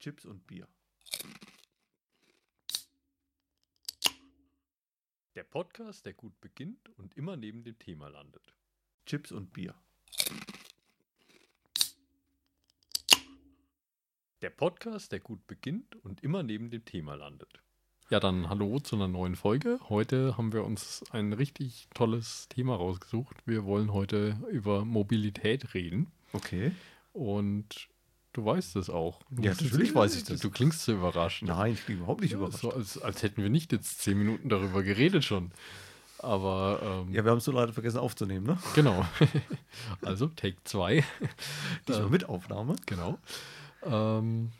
Chips und Bier. Der Podcast, der gut beginnt und immer neben dem Thema landet. Chips und Bier. Der Podcast, der gut beginnt und immer neben dem Thema landet. Ja, dann hallo zu einer neuen Folge. Heute haben wir uns ein richtig tolles Thema rausgesucht. Wir wollen heute über Mobilität reden. Okay. Und du weißt es auch. Du Ja, natürlich weiß ich das. Du klingst so überrascht. Nein, ich bin überhaupt nicht Ja, überrascht. So, als, als hätten wir nicht jetzt zehn Minuten darüber geredet schon. Aber ähm, Ja, wir haben es so leider vergessen aufzunehmen, ne? genau. also Take 2. Diesmal mit Aufnahme. Genau. Ähm,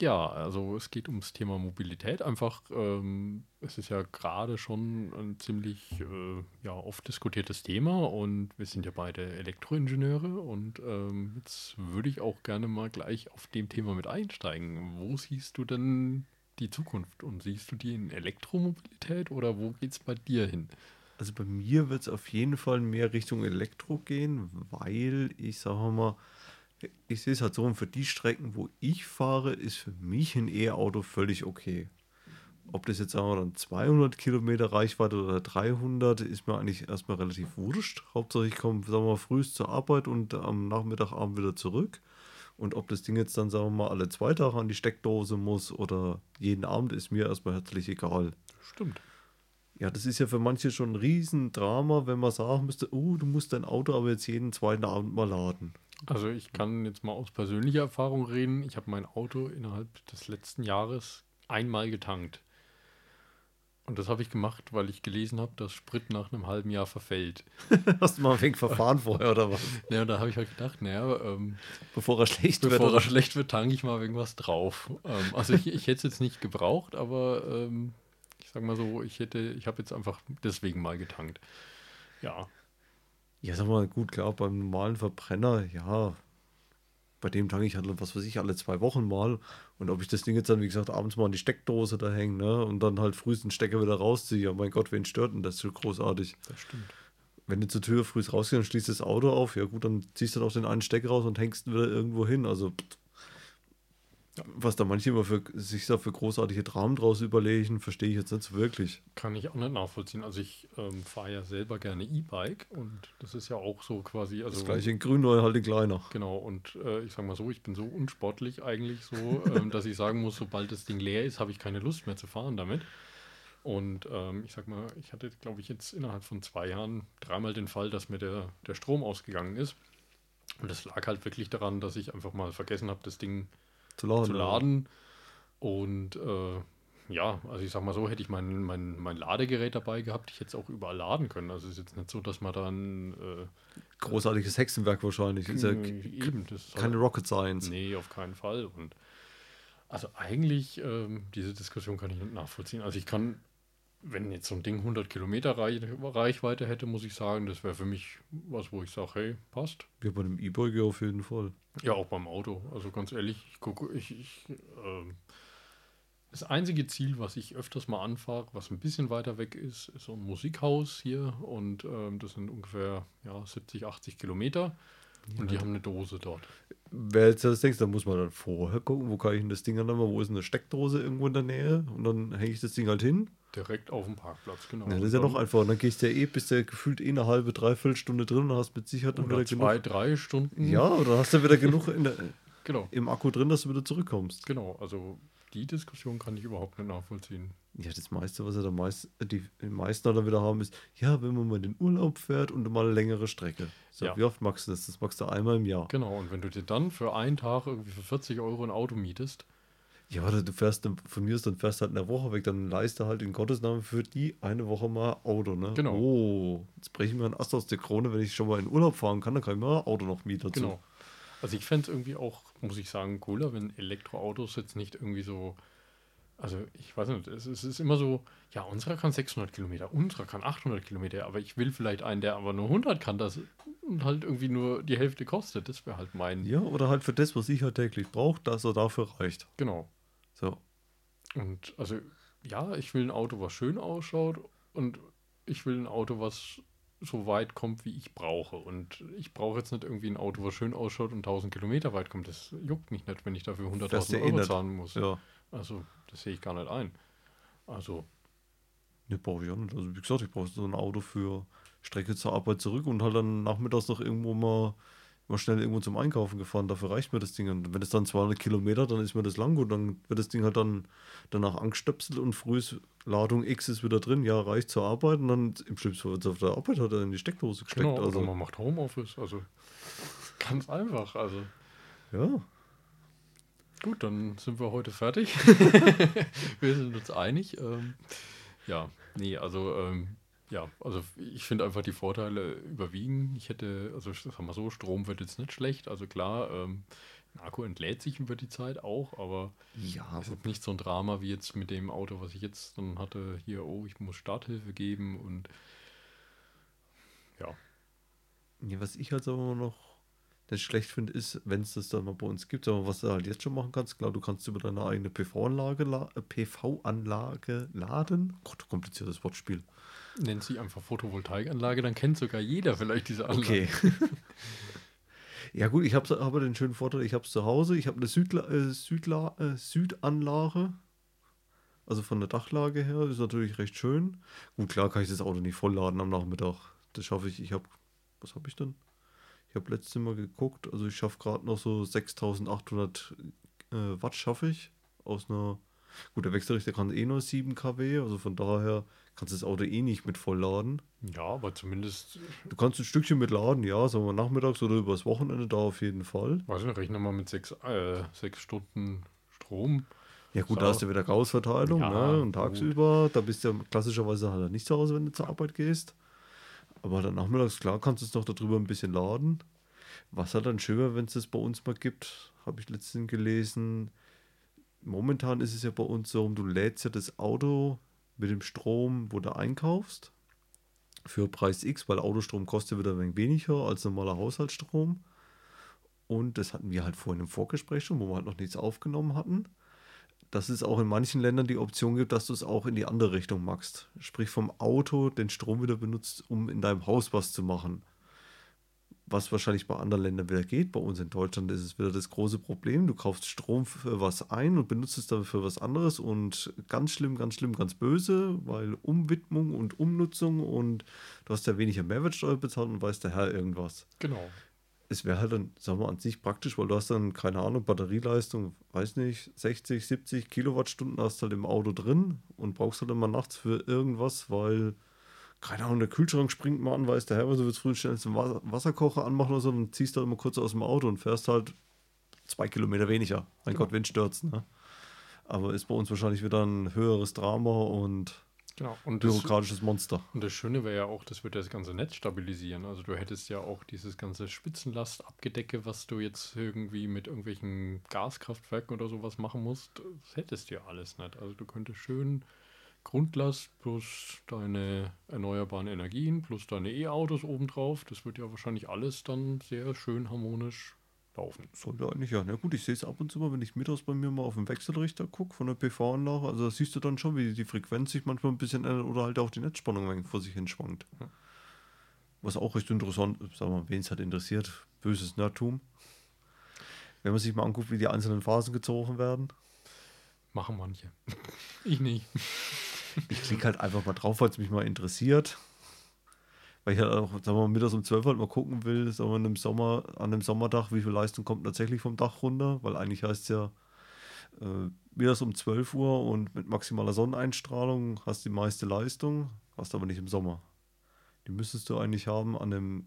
ja, also es geht ums Thema Mobilität. Einfach, ähm, es ist ja gerade schon ein ziemlich äh, ja, oft diskutiertes Thema und wir sind ja beide Elektroingenieure und ähm, jetzt würde ich auch gerne mal gleich auf dem Thema mit einsteigen. Wo siehst du denn die Zukunft und siehst du die in Elektromobilität oder wo geht es bei dir hin? Also bei mir wird es auf jeden Fall mehr Richtung Elektro gehen, weil ich sage mal, ich sehe es halt so, für die Strecken, wo ich fahre, ist für mich ein E-Auto völlig okay. Ob das jetzt sagen wir dann 200 Kilometer Reichweite oder 300, ist mir eigentlich erstmal relativ wurscht. Hauptsache ich komme, sagen wir mal, frühst zur Arbeit und am Nachmittagabend wieder zurück. Und ob das Ding jetzt dann, sagen wir mal, alle zwei Tage an die Steckdose muss oder jeden Abend, ist mir erstmal herzlich egal. Stimmt. Ja, das ist ja für manche schon ein Riesendrama, wenn man sagen müsste, oh, du musst dein Auto aber jetzt jeden zweiten Abend mal laden. Also ich kann jetzt mal aus persönlicher Erfahrung reden. Ich habe mein Auto innerhalb des letzten Jahres einmal getankt. Und das habe ich gemacht, weil ich gelesen habe, dass Sprit nach einem halben Jahr verfällt. Hast du mal ein wenig verfahren vorher oder was? Ja, und da habe ich halt gedacht, naja, ähm, Bevor er schlecht wird. bevor er schlecht wird, tanke ich mal irgendwas drauf. Ähm, also ich, ich hätte es jetzt nicht gebraucht, aber ähm, ich sag mal so, ich hätte, ich habe jetzt einfach deswegen mal getankt. Ja, Ja, sag mal, gut, klar, beim normalen Verbrenner, ja, bei dem tanke ich halt, was weiß ich, alle zwei Wochen mal. Und ob ich das Ding jetzt dann, wie gesagt, abends mal an die Steckdose da hänge, ne, und dann halt frühst den Stecker wieder rausziehe, ja, mein Gott, wen stört denn das so großartig? das stimmt. Wenn du zur Tür früh rausgehst und schließt das Auto auf, ja gut, dann ziehst du doch den einen Stecker raus und hängst ihn wieder irgendwo hin. Also, pff. Was da manche immer für sich da für großartige Dramen draus überlegen, verstehe ich jetzt nicht so wirklich. Kann ich auch nicht nachvollziehen. Also ich ähm, fahre ja selber gerne E-Bike und das ist ja auch so quasi, also Das gleiche in grün, neu halt in kleiner. Genau, und äh, ich sag mal so, ich bin so unsportlich eigentlich so, ähm, dass ich sagen muss, sobald das Ding leer ist, habe ich keine Lust mehr zu fahren damit. Und ähm, ich sag mal, ich hatte, glaube ich, jetzt innerhalb von zwei Jahren dreimal den Fall, dass mir der, der Strom ausgegangen ist. Und das lag halt wirklich daran, dass ich einfach mal vergessen habe, das Ding Zu laden. zu laden. Und äh, ja, also ich sag mal so, hätte ich mein, mein, mein Ladegerät dabei gehabt, ich hätte es auch überall laden können. Also es ist jetzt nicht so, dass man dann äh, Großartiges Hexenwerk wahrscheinlich. Ja eben, das ist keine halt- Rocket Science. Nee, auf keinen Fall. Und also eigentlich, ähm, diese Diskussion kann ich nicht nachvollziehen. Also ich kann, wenn jetzt so ein Ding 100 Kilometer Reich Reichweite hätte, muss ich sagen, das wäre für mich was, wo ich sage, hey, passt. Ja, bei dem ja auf jeden Fall. Ja, auch beim Auto. Also ganz ehrlich, ich gucke, ich, ich ähm, das einzige Ziel, was ich öfters mal anfahre, was ein bisschen weiter weg ist, ist so ein Musikhaus hier und ähm, das sind ungefähr ja, 70, 80 Kilometer und die haben eine Dose dort. Wer jetzt das denkst, dann muss man dann vorher gucken, wo kann ich denn das Ding dann mal, wo ist eine Steckdose irgendwo in der Nähe und dann hänge ich das Ding halt hin. Direkt auf dem Parkplatz, genau. Ja, das ist ja noch einfach. Und dann gehst du ja eh, bist du gefühlt eh eine halbe, dreiviertel Stunde drin und hast mit Sicherheit dann Oder wieder zwei, genug. drei Stunden. Ja, oder hast du wieder genug in der, Genau, im Akku drin, dass du wieder zurückkommst. genau. Also die Diskussion kann ich überhaupt nicht nachvollziehen. Ja, das meiste, was er da meist, die, meisten dann wieder haben, ist, ja, wenn man mal in den Urlaub fährt und mal eine längere Strecke. So, Ja. wie oft magst du das? Das magst du einmal im Jahr. Genau, und wenn du dir dann für einen Tag irgendwie für 40 Euro ein Auto mietest, Ja, warte, du fährst dann, von mir ist dann fährst halt eine Woche weg, dann leiste halt in Gottes Namen für die eine Woche mal Auto, ne? Genau. Oh, jetzt breche ich mir einen Ast aus der Krone, wenn ich schon mal in Urlaub fahren kann, dann kann ich mir ein Auto noch mieten dazu. Genau. Also ich fände es irgendwie auch, muss ich sagen, cooler, wenn Elektroautos jetzt nicht irgendwie so. Also ich weiß nicht, es, es ist immer so, ja, unserer kann 600 Kilometer, unserer kann 800 Kilometer, aber ich will vielleicht einen, der aber nur 100 kann, das und halt irgendwie nur die Hälfte kostet. Das wäre halt mein. Ja, oder halt für das, was ich halt täglich brauche, dass er dafür reicht. Genau. So. Und also, ja, ich will ein Auto, was schön ausschaut und ich will ein Auto, was so weit kommt, wie ich brauche. Und ich brauche jetzt nicht irgendwie ein Auto, was schön ausschaut und 1000 Kilometer weit kommt. Das juckt mich nicht, wenn ich dafür 100.000 Euro zahlen muss. Ja. Also, das sehe ich gar nicht ein. Also. Ne, brauche ich auch nicht. Also, wie gesagt, ich brauche so ein Auto für Strecke zur Arbeit zurück und halt dann nachmittags noch irgendwo mal mal schnell irgendwo zum Einkaufen gefahren, dafür reicht mir das Ding. Und wenn es dann 200 Kilometer, dann ist mir das lang gut, dann wird das Ding halt dann danach angestöpselt und früh ist Ladung X ist wieder drin, ja, reicht zur Arbeit und dann im schlimmsten Fall auf der Arbeit hat er in die Steckdose gesteckt. Genau, also man macht Homeoffice, also ganz einfach, also. Ja. Gut, dann sind wir heute fertig. wir sind uns einig. Ähm, ja, nee, also ähm, ja, also ich finde einfach die Vorteile überwiegen. Ich hätte, also sagen wir so, Strom wird jetzt nicht schlecht. Also klar, ähm, ein Akku entlädt sich über die Zeit auch, aber ja, es ist nicht so ein Drama wie jetzt mit dem Auto, was ich jetzt dann hatte. Hier, oh, ich muss Starthilfe geben und ja. ja was ich halt aber noch nicht schlecht finde, ist, wenn es das dann mal bei uns gibt, aber was du halt jetzt schon machen kannst, klar, du kannst über deine eigene PV-Anlage la PV laden. Gott, kompliziertes Wortspiel. Nennt sie einfach Photovoltaikanlage, dann kennt sogar jeder vielleicht diese Anlage. Okay. ja gut, ich habe aber den schönen Vorteil, ich habe es zu Hause, ich habe eine Südla äh, Südla äh, Südanlage, also von der Dachlage her, ist natürlich recht schön. Gut, klar kann ich das Auto nicht vollladen am Nachmittag. Das schaffe ich, ich habe, was habe ich denn? Habe letztes Mal geguckt, also ich schaffe gerade noch so 6800 äh, Watt schaffe ich aus einer, gut, der Wechselrichter kann eh nur 7 kW, also von daher kannst du das Auto eh nicht mit vollladen. Ja, aber zumindest. Du kannst ein Stückchen mit laden, ja, sagen wir nachmittags oder übers Wochenende da auf jeden Fall. Weiß nicht, rechne mal mit sechs, äh, sechs Stunden Strom. Ja gut, so. da hast du wieder Chaosverteilung, ja, ne? Und tagsüber, gut. da bist du ja klassischerweise halt nicht zu Hause, wenn du zur Arbeit gehst. Aber dann nachmittags, klar, kannst du es noch darüber ein bisschen laden. Was halt dann schön wäre, wenn es das bei uns mal gibt, habe ich letztens gelesen. Momentan ist es ja bei uns so, du lädst ja das Auto mit dem Strom, wo du einkaufst, für Preis X, weil Autostrom kostet wieder ein wenig weniger als normaler Haushaltsstrom. Und das hatten wir halt vorhin im Vorgespräch schon, wo wir halt noch nichts aufgenommen hatten. Dass es auch in manchen Ländern die Option gibt, dass du es auch in die andere Richtung machst. Sprich vom Auto den Strom wieder benutzt, um in deinem Haus was zu machen was wahrscheinlich bei anderen Ländern wieder geht. Bei uns in Deutschland ist es wieder das große Problem. Du kaufst Strom für was ein und benutzt es dann für was anderes und ganz schlimm, ganz schlimm, ganz böse, weil Umwidmung und Umnutzung und du hast ja weniger Mehrwertsteuer bezahlt und weißt der Herr irgendwas. Genau. Es wäre halt dann, sagen wir, an sich praktisch, weil du hast dann, keine Ahnung, Batterieleistung, weiß nicht, 60, 70 Kilowattstunden hast halt im Auto drin und brauchst halt immer nachts für irgendwas, weil keine Ahnung, der Kühlschrank springt mal an, weiß der Herr, du willst früh schnell zum Wasserkocher anmachen oder so, dann ziehst du halt immer kurz aus dem Auto und fährst halt zwei Kilometer weniger. Mein genau. Gott, Windstürz, ne? Aber ist bei uns wahrscheinlich wieder ein höheres Drama und, genau. und bürokratisches das, Monster. Und das Schöne wäre ja auch, das würde das ganze Netz stabilisieren. Also du hättest ja auch dieses ganze Spitzenlastabgedecke, was du jetzt irgendwie mit irgendwelchen Gaskraftwerken oder sowas machen musst, das hättest du ja alles nicht. Also du könntest schön Grundlast plus deine erneuerbaren Energien plus deine E-Autos obendrauf. Das wird ja wahrscheinlich alles dann sehr schön harmonisch laufen. Sollte eigentlich ja. Na gut, ich sehe es ab und zu mal, wenn ich mittags bei mir mal auf den Wechselrichter gucke von der PV-Anlage. Also da siehst du dann schon, wie die Frequenz sich manchmal ein bisschen ändert oder halt auch die Netzspannung vor sich hin schwankt. Was auch recht interessant ist, sagen wir, wen es halt interessiert, böses Nerdtum. Wenn man sich mal anguckt, wie die einzelnen Phasen gezogen werden. Machen manche. ich nicht. Ich klicke halt einfach mal drauf, weil es mich mal interessiert. Weil ich halt auch, sagen wir mal, mittags um 12 halt mal gucken will, sagen wir, an einem, Sommer, an einem Sommerdach, wie viel Leistung kommt tatsächlich vom Dach runter. Weil eigentlich heißt es ja, äh, mittags um 12 Uhr und mit maximaler Sonneneinstrahlung hast du die meiste Leistung, hast aber nicht im Sommer. Die müsstest du eigentlich haben an einem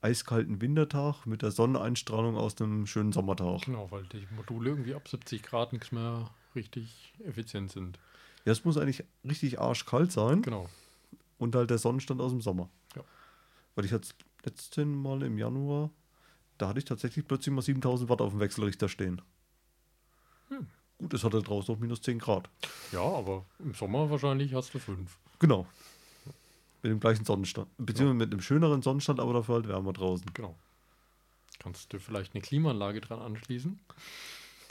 eiskalten Wintertag mit der Sonneneinstrahlung aus einem schönen Sommertag. Genau, weil die Module irgendwie ab 70 Grad nichts mehr richtig effizient sind. Ja, es muss eigentlich richtig arschkalt sein. Genau. Und halt der Sonnenstand aus dem Sommer. Weil ich jetzt letzten Mal im Januar, da hatte ich tatsächlich plötzlich mal 7000 Watt auf dem Wechselrichter stehen. Hm. Gut, es hatte draußen noch minus 10 Grad. Ja, aber im Sommer wahrscheinlich hast du 5. Genau. Mit dem gleichen Sonnenstand. Beziehungsweise ja. mit einem schöneren Sonnenstand, aber dafür halt wärmer draußen. Genau. Kannst du vielleicht eine Klimaanlage dran anschließen?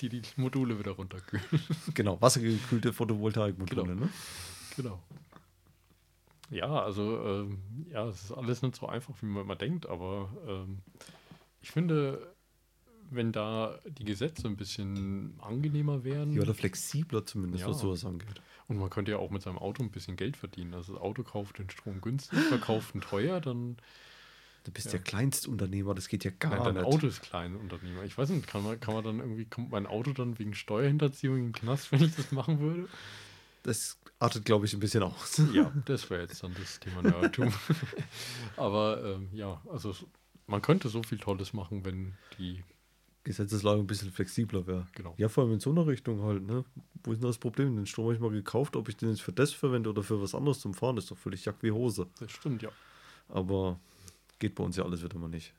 die die Module wieder runterkühlen. Genau, wassergekühlte Photovoltaikmodule, genau. ne? Genau. Ja, also ähm, ja, es ist alles nicht so einfach, wie man immer denkt, aber ähm, ich finde, wenn da die Gesetze ein bisschen angenehmer wären. Ja, oder flexibler zumindest, Ja. was sowas angeht. Und man könnte ja auch mit seinem Auto ein bisschen Geld verdienen. Also das Auto kauft den Strom günstig, verkauft ihn teuer, dann Du bist Ja. der Kleinstunternehmer, das geht ja gar Nein, dein nicht. Auto ist klein, Unternehmer. Ich weiß nicht, kann man, kann man dann irgendwie, kommt mein Auto dann wegen Steuerhinterziehung in den Knast, wenn ich das machen würde? Das artet, glaube ich, ein bisschen aus. Ja, das wäre jetzt dann das Thema Nerdtum. Aber ähm, ja, also man könnte so viel Tolles machen, wenn die, Gesetzeslage ein bisschen flexibler wäre. genau. Ja, vor allem in so einer Richtung halt, ne? Wo ist denn das Problem? Den Strom habe ich mal gekauft, ob ich den jetzt für das verwende oder für was anderes zum Fahren, ist doch völlig Jack wie Hose. Das stimmt, ja. Aber geht bei uns ja alles wieder mal nicht.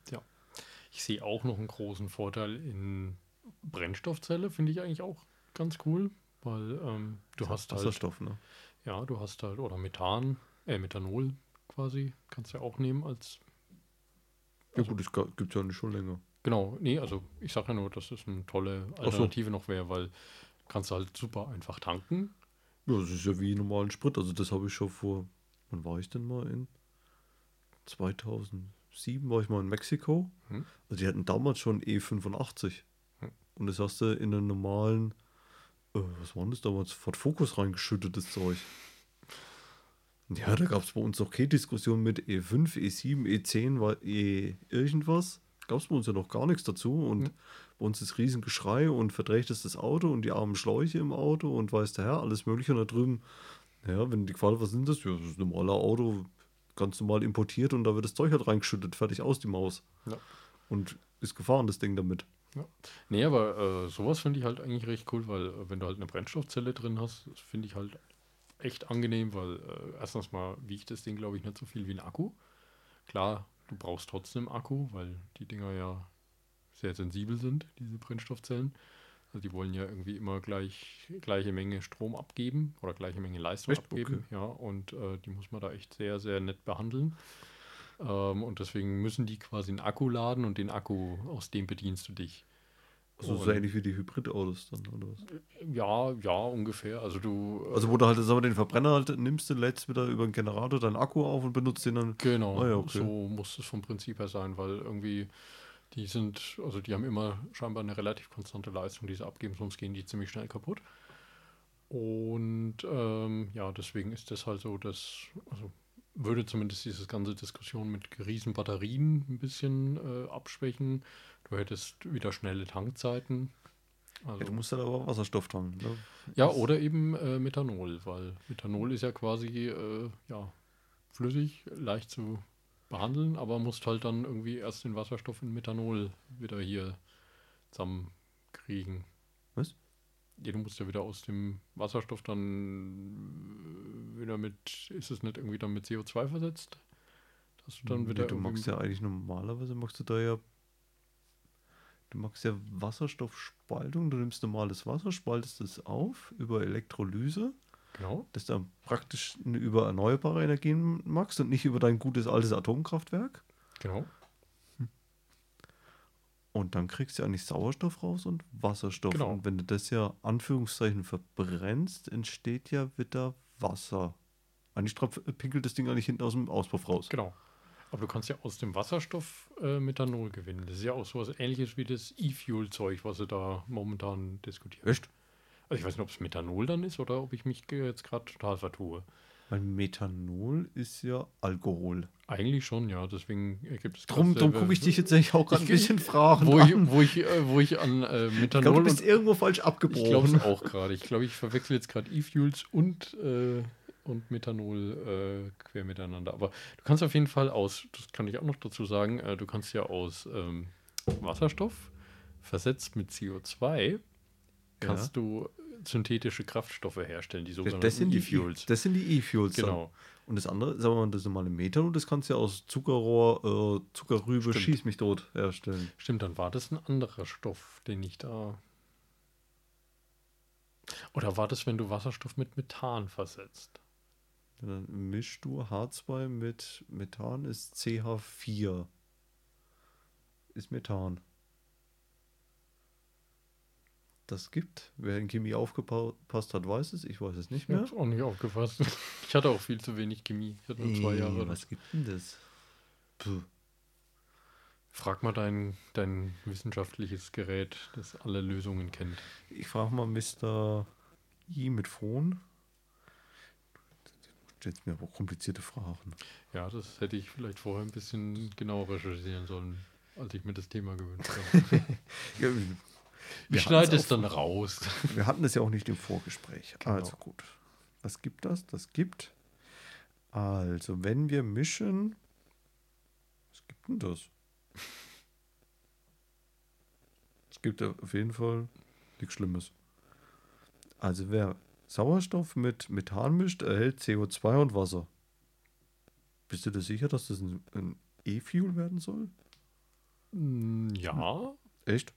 Ich sehe auch noch einen großen Vorteil in Brennstoffzelle, finde ich eigentlich auch ganz cool, weil ähm, du hast halt, Wasserstoff, ne? ja, du hast halt, oder Methan, äh, Methanol quasi, kannst du ja auch nehmen als Ja gut, das gibt es ja nicht schon länger. Genau, nee, also ich sage ja nur, dass es eine tolle so. Alternative noch wäre, weil kannst du halt super einfach tanken. Ja, das ist ja wie normalen Sprit. Also das habe ich schon vor, wann war ich denn mal in? 2007 war ich mal in Mexiko. Hm. Also die hatten damals schon E85. Hm. Und das hast du in einen normalen, äh, was war denn das damals, Ford Focus reingeschüttet, das Zeug. Ja, da gab es bei uns noch keine Diskussion mit E5, E7, E10, war E irgendwas. Gab es bei uns ja noch gar nichts dazu. Und Hm. bei uns ist riesen Geschrei und verdreht ist das Auto und die armen Schläuche im Auto und weiß der Herr, alles mögliche. Und da drüben, naja, wenn die Qual, was sind das? Ja, das ist ein normaler Auto, ganz normal importiert und da wird das Zeug halt reingeschüttet, fertig aus die Maus. Ja. Und ist gefahren, das Ding damit. Nee, aber äh, sowas finde ich halt eigentlich recht cool, weil äh, wenn du halt eine Brennstoffzelle drin hast, finde ich halt echt angenehm, weil äh, erstens mal wiegt das Ding, glaube ich, nicht so viel wie ein Akku. Klar, du brauchst trotzdem Akku, weil die Dinger ja sehr sensibel sind, diese Brennstoffzellen. Also die wollen ja irgendwie immer gleich, gleiche Menge Strom abgeben oder gleiche Menge Leistung Echt? abgeben. Ja, und äh, die muss man da echt sehr, sehr nett behandeln. Ähm, und deswegen müssen die quasi einen Akku laden und den Akku, aus dem bedienst du dich. Also so ähnlich wie die Hybridautos dann, oder was? Ja, ja, ungefähr. Also du. äh, Also wo du halt sagen wir, den Verbrenner halt nimmst, du lädst wieder über den Generator deinen Akku auf und benutzt den dann. Genau, Ah ja, okay. so muss es vom Prinzip her sein, weil irgendwie die sind, also die haben immer scheinbar eine relativ konstante Leistung, die sie abgeben, sonst gehen die ziemlich schnell kaputt. Und ähm, ja, deswegen ist das halt so, dass, also würde zumindest diese ganze Diskussion mit riesen Batterien ein bisschen äh, abschwächen. Du hättest wieder schnelle Tankzeiten. Also, Ja, du musst halt aber Wasserstoff tanken. Ne? ja, oder eben äh, Methanol, weil Methanol ist ja quasi äh, ja, flüssig, leicht zu behandeln, aber musst halt dann irgendwie erst den Wasserstoff in Methanol wieder hier zusammenkriegen. Ja, du musst ja wieder aus dem Wasserstoff dann äh, wieder mit, ist es nicht irgendwie dann mit CO2 versetzt? Dass du dann Nee, wieder du irgendwie- magst ja eigentlich normalerweise magst du da ja. Du magst ja Wasserstoffspaltung. Du nimmst normales Wasser, spaltest es auf über Elektrolyse, Genau. dass du dann praktisch über erneuerbare Energien magst und nicht über dein gutes altes Atomkraftwerk. Genau. Und dann kriegst du eigentlich Sauerstoff raus und Wasserstoff. Genau. Und wenn du das ja Anführungszeichen verbrennst, entsteht ja wieder Wasser. Eigentlich tröpf- pinkelt das Ding eigentlich hinten aus dem Auspuff raus. Genau. Aber du kannst ja aus dem Wasserstoff äh, Methanol gewinnen. Das ist ja auch sowas ähnliches wie das E-Fuel-Zeug, was sie da momentan diskutieren. Echt? Also ich weiß nicht, ob es Methanol dann ist oder ob ich mich jetzt gerade total vertue. Weil Methanol ist ja Alkohol. Eigentlich schon, ja. Deswegen ergibt es Drum, drum gucke ich dich jetzt eigentlich auch gerade ein bisschen fragen. wo ich, wo ich, äh, wo ich an äh, ich glaube, Methanol du bist irgendwo falsch ich glaube es abgebrochen. auch gerade. Ich glaube, ich verwechsel jetzt gerade E-Fuels und, äh, und Methanol äh, quer miteinander. Aber du kannst auf jeden Fall aus, das kann ich auch noch dazu sagen, äh, du kannst ja aus ähm, Wasserstoff versetzt mit CO2 kannst du synthetische Kraftstoffe herstellen, die das, sogenannten sind die E-Fuels. das sind die E-Fuels. Genau. Und das andere, sagen wir mal, das normale Methanol, das kannst du ja aus Zuckerrohr, äh, Zuckerrübe, Stimmt. schieß mich tot herstellen. Stimmt, dann war das ein anderer Stoff, den ich da. Oder war das, wenn du Wasserstoff mit Methan versetzt? Dann mischst du H2 mit Methan, ist CH4. Ist Methan. Das gibt. Wer in Chemie aufgepasst hat, weiß es. Ich weiß es nicht Ich mehr. habe auch nicht aufgefasst. Ich hatte auch viel zu wenig Chemie. Ich hatte nur zwei Ey, Jahre. Was gibt denn das? Puh. Frag mal dein, dein wissenschaftliches Gerät, das alle Lösungen kennt. Ich frage mal Mr. I mit. Du stellst mir aber komplizierte Fragen. Ja, das hätte ich vielleicht vorher ein bisschen genauer recherchieren sollen, als ich mir das Thema gewünscht habe. Ja, wir Ich schneide es dann raus. Wir hatten es ja auch nicht im Vorgespräch. Genau. Also gut. Was gibt das? Das gibt. Also, wenn wir mischen. Was gibt denn das? Es gibt auf jeden Fall nichts Schlimmes. Also, wer Sauerstoff mit Methan mischt, erhält CO2 und Wasser. Bist du dir sicher, dass das ein, ein E-Fuel werden soll? Mm, Ja, Echt?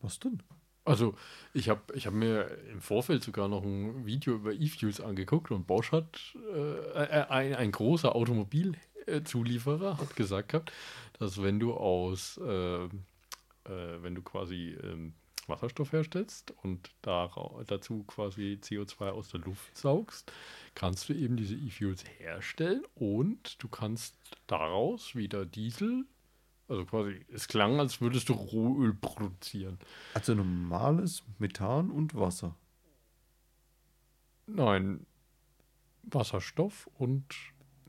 Was denn? Also, ich habe ich hab mir im Vorfeld sogar noch ein Video über E-Fuels angeguckt und Bosch hat, äh, äh, ein, ein großer Automobilzulieferer hat gesagt gehabt, dass wenn du aus, äh, äh, wenn du quasi ähm, Wasserstoff herstellst und darau- dazu quasi CO2 aus der Luft saugst, kannst du eben diese E-Fuels herstellen und du kannst daraus wieder Diesel, also quasi, es klang, als würdest du Rohöl produzieren. Also normales Methan und Wasser. Nein, Wasserstoff und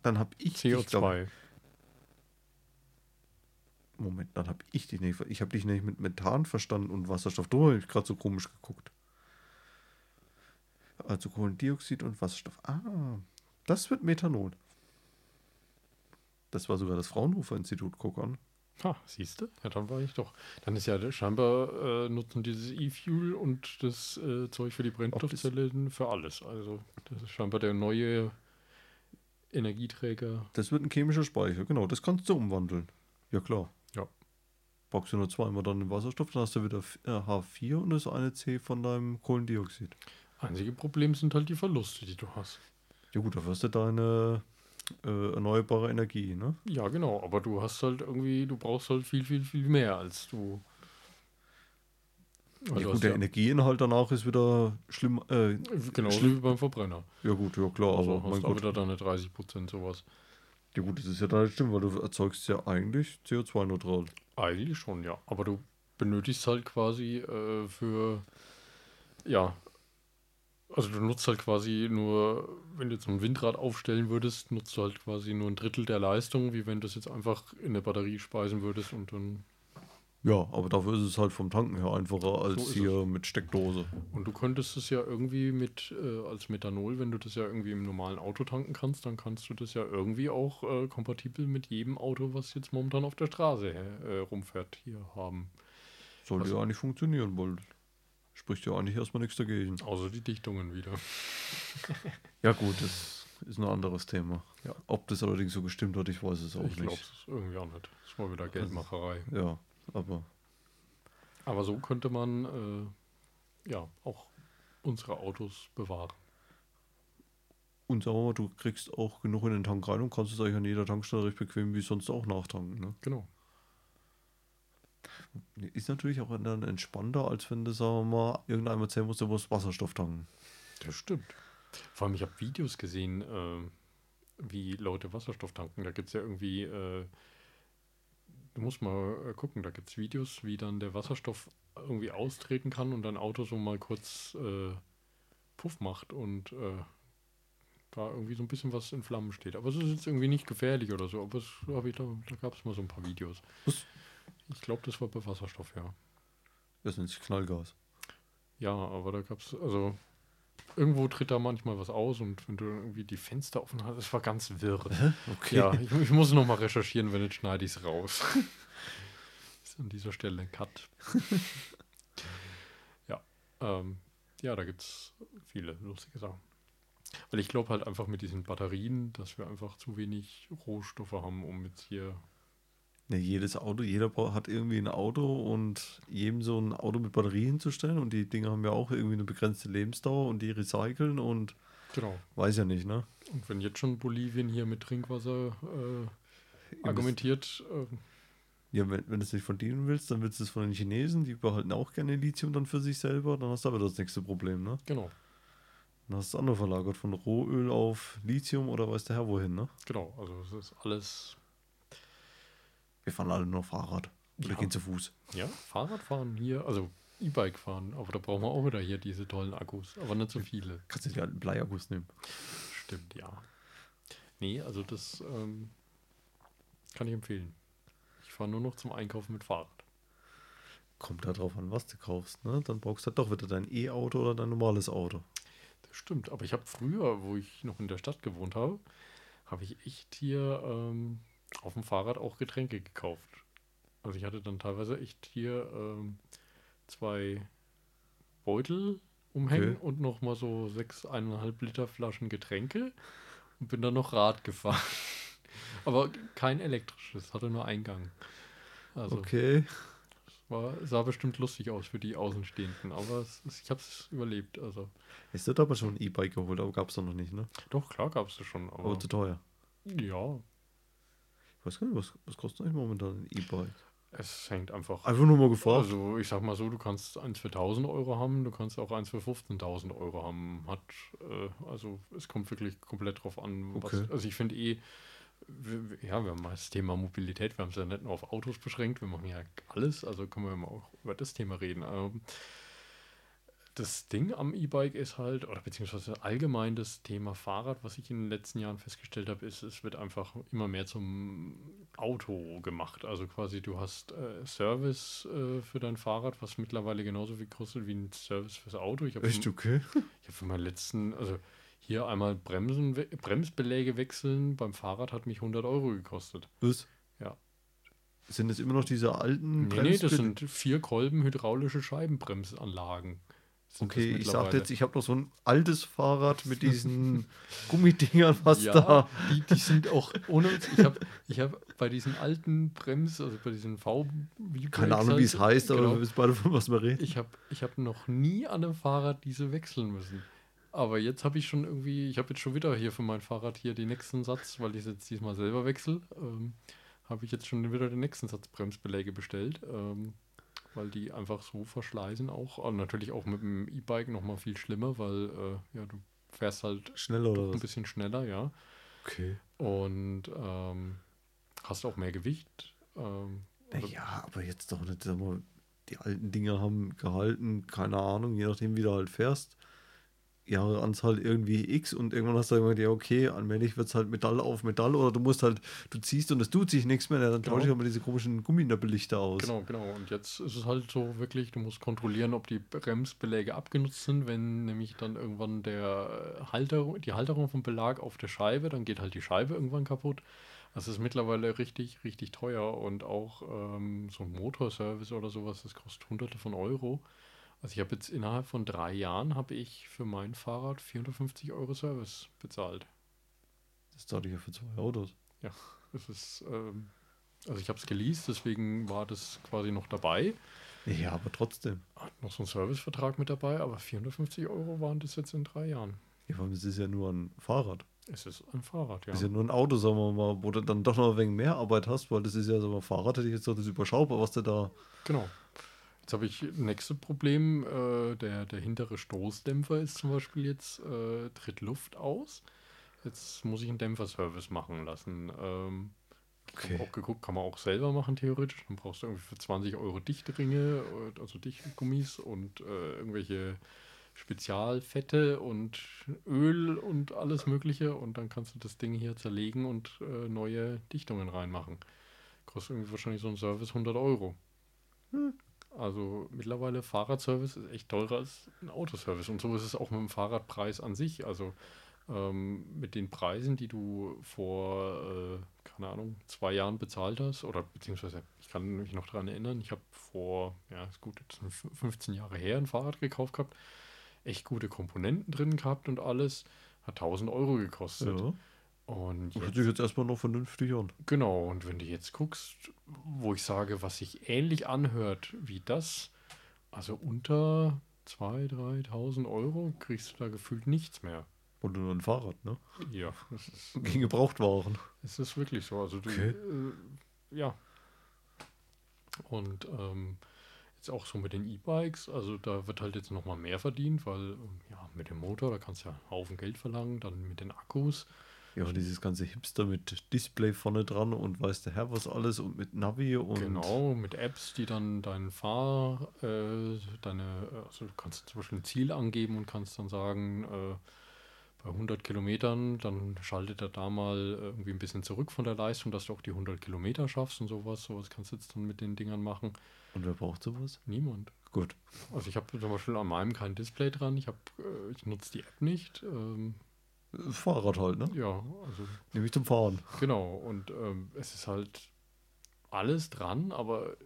Dann habe ich dich, CO2. glaub- Moment, dann habe ich dich nicht. Ich habe dich nicht mit Methan verstanden und Wasserstoff. Da habe ich gerade so komisch geguckt. Also Kohlendioxid und Wasserstoff. Ah, das wird Methanol. Das war sogar das Fraunhofer Institut. Guck an. Ha, siehst du? Ja, dann war ich doch. Dann ist ja scheinbar äh, nutzen dieses E-Fuel und das äh, Zeug für die Brennstoffzellen für alles. Also, das ist scheinbar der neue Energieträger. Das wird ein chemischer Speicher. Genau, das kannst du umwandeln. Ja, klar. Ja. Brauchst du nur zweimal dann den Wasserstoff, dann hast du wieder F- äh, H4 und das eine C von deinem Kohlendioxid. Einzige Problem sind halt die Verluste, die du hast. Ja gut, dafür hast du deine äh, erneuerbare Energie, ne? Ja, genau, aber du hast halt irgendwie, du brauchst halt viel, viel, viel mehr als du. Ja, du gut, der ja, Energieinhalt danach ist wieder schlimm. Äh, Genau schlimm- wie beim Verbrenner. ja gut, ja klar, Also aber hast du wieder deine 30 Prozent sowas. Ja gut, das ist ja dann nicht stimmt, weil du erzeugst ja eigentlich CO2-neutral. Eigentlich schon, ja. Aber du benötigst halt quasi äh, für, ja, also du nutzt halt quasi nur, wenn du jetzt ein Windrad aufstellen würdest, nutzt du halt quasi nur ein Drittel der Leistung, wie wenn du es jetzt einfach in eine Batterie speisen würdest und dann, Ja, aber dafür ist es halt vom Tanken her einfacher als ist hier mit Steckdose. und du könntest es ja irgendwie mit, äh, als Methanol, wenn du das ja irgendwie im normalen Auto tanken kannst, dann kannst du das ja irgendwie auch äh, kompatibel mit jedem Auto, was jetzt momentan auf der Straße äh, rumfährt, hier haben. Sollte Also- ja eigentlich funktionieren, weil spricht ja eigentlich erstmal nichts dagegen. Außer die Dichtungen wieder. Ja gut, das ist ein anderes Thema. Ja. Ob das allerdings so gestimmt hat, ich weiß es auch Ich glaube nicht. es irgendwie auch nicht. Das war wieder Geldmacherei. Ja, aber Aber so könnte man äh, ja auch unsere Autos bewahren. und sagen wir mal, du kriegst auch genug in den Tank rein und kannst es eigentlich an jeder Tankstelle recht bequem wie sonst auch nachtanken. Ne? Genau. Ist natürlich auch dann entspannter, als wenn du, sagen wir mal, irgendeinem erzählen musst, du musst Wasserstoff tanken. Das stimmt. Vor allem, ich habe Videos gesehen, äh, wie Leute Wasserstoff tanken. Da gibt es ja irgendwie, äh, du musst mal äh, gucken, da gibt es Videos, wie dann der Wasserstoff irgendwie austreten kann und dein Auto so mal kurz äh, Puff macht und äh, da irgendwie so ein bisschen was in Flammen steht. Aber es ist jetzt irgendwie nicht gefährlich oder so. Aber hab ich da, da gab es mal so ein paar Videos. Was? Ich glaube, das war bei Wasserstoff, ja. Das nennt sich Knallgas. Ja, aber da gab es, also irgendwo tritt da manchmal was aus und wenn du irgendwie die Fenster offen hast, es war ganz wirr. Okay. Ja, ich, ich muss noch mal recherchieren, wenn nicht schneide ich es raus. Ist an dieser Stelle ein Cut. ja, ähm, ja, da gibt es viele lustige Sachen. Weil ich glaube halt einfach mit diesen Batterien, dass wir einfach zu wenig Rohstoffe haben, um jetzt hier. Ja, jedes Auto, jeder hat irgendwie ein Auto und jedem so ein Auto mit Batterie hinzustellen und die Dinger haben ja auch irgendwie eine begrenzte Lebensdauer und die recyceln und Genau. weiß ja nicht, ne? Und wenn jetzt schon Bolivien hier mit Trinkwasser äh, argumentiert, äh, Ja, wenn, wenn du es nicht von denen willst, dann willst du es von den Chinesen, die behalten auch gerne Lithium dann für sich selber, dann hast du aber das nächste Problem, ne? Genau, Dann hast du es andere verlagert, von Rohöl auf Lithium oder weiß der Herr wohin, ne? genau. Also es ist alles, Wir fahren alle nur Fahrrad. Oder Ja. gehen zu Fuß. ja, Fahrradfahren hier, also E-Bike fahren, aber da brauchen wir auch wieder hier diese tollen Akkus, aber nicht so viele. Kannst du die alten Bleiakkus nehmen. Stimmt, ja. Nee, also das ähm, kann ich empfehlen. Ich fahre nur noch zum Einkaufen mit Fahrrad. Kommt da drauf an, was du kaufst, ne? Dann brauchst du halt doch wieder dein E-Auto oder dein normales Auto. Das stimmt, aber ich habe früher, wo ich noch in der Stadt gewohnt habe, habe ich echt hier ähm, auf dem Fahrrad auch Getränke gekauft. Also ich hatte dann teilweise echt hier ähm, zwei Beutel umhängen Okay. und noch mal so sechs, eineinhalb Liter Flaschen Getränke und bin dann noch Rad gefahren. aber kein elektrisches, hatte nur Eingang. Also Okay. war, sah bestimmt lustig aus für die Außenstehenden, aber es, ist- ich habe es überlebt. Also Ist das aber schon ein E-Bike geholt, aber gab es doch noch nicht, ne? doch, klar gab es das schon, Aber aber zu teuer. ja, weiß gar nicht, was, was kostet eigentlich momentan ein E-Bike? Es hängt einfach. Einfach nur mal gefragt. Also, ich sag mal so, du kannst eins für 1000 Euro haben, du kannst auch eins für 15.000 Euro haben. Hat, äh, also, es kommt wirklich komplett drauf an. Okay. Was, also, ich finde eh, ja, wir haben das Thema Mobilität, wir haben es ja nicht nur auf Autos beschränkt, wir machen ja alles, also können wir mal auch über das Thema reden. Ähm, das Ding am E-Bike ist halt, oder beziehungsweise allgemein das Thema Fahrrad, was ich in den letzten Jahren festgestellt habe, ist, es wird einfach immer mehr zum Auto gemacht. Also quasi du hast äh, Service äh, für dein Fahrrad, was mittlerweile genauso viel kostet wie ein Service fürs Auto. Ich habe Echt okay? ich habe für meinen letzten, also hier einmal Bremsen, Bremsbeläge wechseln beim Fahrrad hat mich 100 Euro gekostet. Was? Ja. Sind es immer noch diese alten Nee, nee, das sind vier Kolben hydraulische Scheibenbremsanlagen. Okay, ich sagte jetzt, ich habe noch so ein altes Fahrrad mit diesen Gummidingern, was ja, da. Die, die sind auch ohne Ich habe ich hab bei diesen alten Brems, also bei diesen v Keine Ahnung, wie es heißt, aber genau, wir wissen beide, von was wir reden. Ich habe ich hab noch nie an einem Fahrrad diese wechseln müssen. Aber jetzt habe ich schon irgendwie, ich habe jetzt schon wieder hier für mein Fahrrad hier den nächsten Satz, weil ich es jetzt diesmal selber wechsle, ähm, habe ich jetzt schon wieder den nächsten Satz Bremsbeläge bestellt, ähm, weil die einfach so verschleißen auch. Und natürlich auch mit dem E-Bike nochmal viel schlimmer, weil äh, ja, du fährst halt Schneller oder ein bisschen schneller, ja. Okay. Und ähm, hast auch mehr Gewicht. Ähm, Ja, aber jetzt doch nicht, sag mal, die alten Dinger haben gehalten, keine Ahnung, je nachdem, wie du halt fährst. Jahreanzahl irgendwie X und irgendwann hast du gedacht, ja, okay, allmählich wird es halt Metall auf Metall oder du musst halt, du ziehst und es tut sich nichts mehr, ja, dann Genau. tausche ich aber diese komischen Gummibelichter aus. Genau, genau. Und jetzt ist es halt so wirklich, du musst kontrollieren, ob die Bremsbeläge abgenutzt sind. Wenn nämlich dann irgendwann der Halterung, die Halterung vom Belag auf der Scheibe, dann geht halt die Scheibe irgendwann kaputt. Das ist mittlerweile richtig, richtig teuer und auch ähm, so ein Motorservice oder sowas, das kostet hunderte von Euro. Also ich habe jetzt innerhalb von drei Jahren habe ich für mein Fahrrad 450 Euro Service bezahlt. Das zahle ich ja für zwei Autos. Das ist, ähm, also ich habe es geleast, deswegen war das quasi noch dabei. Ja, aber trotzdem. Hat noch so ein Servicevertrag mit dabei, aber 450 Euro waren das jetzt in drei Jahren. Ja, vor allem, es ist ja nur ein Fahrrad. Es ist ein Fahrrad, ja. Ist ja nur ein Auto, sagen wir mal, wo du dann doch noch ein wenig mehr Arbeit hast, weil das ist ja so ein Fahrrad, hätte ich jetzt so das überschaubar, was du da. Genau. Jetzt habe ich nächste Problem, äh, der, der hintere Stoßdämpfer ist zum Beispiel jetzt, äh, tritt Luft aus. Jetzt muss ich einen Dämpferservice machen lassen. Ähm, Ich Okay. habe auch geguckt, kann man auch selber machen theoretisch. Dann brauchst du irgendwie für 20 Euro Dichtringe, äh, also Dichtgummis und äh, irgendwelche Spezialfette und Öl und alles Mögliche. Und dann kannst du das Ding hier zerlegen und äh, neue Dichtungen reinmachen. Kostet irgendwie wahrscheinlich so ein Service 100 Euro. Also mittlerweile Fahrradservice ist echt teurer als ein Autoservice. Und so ist es auch mit dem Fahrradpreis an sich. Also ähm, mit den Preisen, die du vor, äh, keine Ahnung, zwei Jahren bezahlt hast, oder beziehungsweise ich kann mich noch daran erinnern, ich habe vor, ja, ist gut, jetzt sind fün- 15 Jahre her ein Fahrrad gekauft gehabt, echt gute Komponenten drin gehabt und alles, hat 1000 Euro gekostet. Ja. Und Hört jetzt, sich jetzt erstmal noch vernünftig an. genau, und wenn du jetzt guckst, wo ich sage, was sich ähnlich anhört wie das, also unter 2.000, 3.000 Euro kriegst du da gefühlt nichts mehr. Und nur ein Fahrrad, ne? Ja, das ist Gegen Gebrauchtwaren. Es ist wirklich so. Also du, Okay. äh, ja. Und ähm, jetzt auch so mit den E-Bikes, also da wird halt jetzt nochmal mehr verdient, weil ja, mit dem Motor, da kannst du ja einen Haufen Geld verlangen, dann mit den Akkus. Ja, und dieses ganze Hipster mit Display vorne dran und weiß der Herr was alles und mit Navi und. Genau, mit Apps, die dann dein Fahr, äh, deine, also du kannst zum Beispiel ein Ziel angeben und kannst dann sagen, äh, bei 100 Kilometern, dann schaltet er da mal irgendwie ein bisschen zurück von der Leistung, dass du auch die 100 Kilometer schaffst und sowas. Sowas kannst du jetzt dann mit den Dingern machen. Und wer braucht sowas? Niemand. Gut. Also ich habe zum Beispiel an meinem kein Display dran. Ich, hab, äh, ich nutze die App nicht. Ähm, Fahrrad halt, ne? ja, also Nämlich zum Fahren. genau. Und ähm, es ist halt alles dran, aber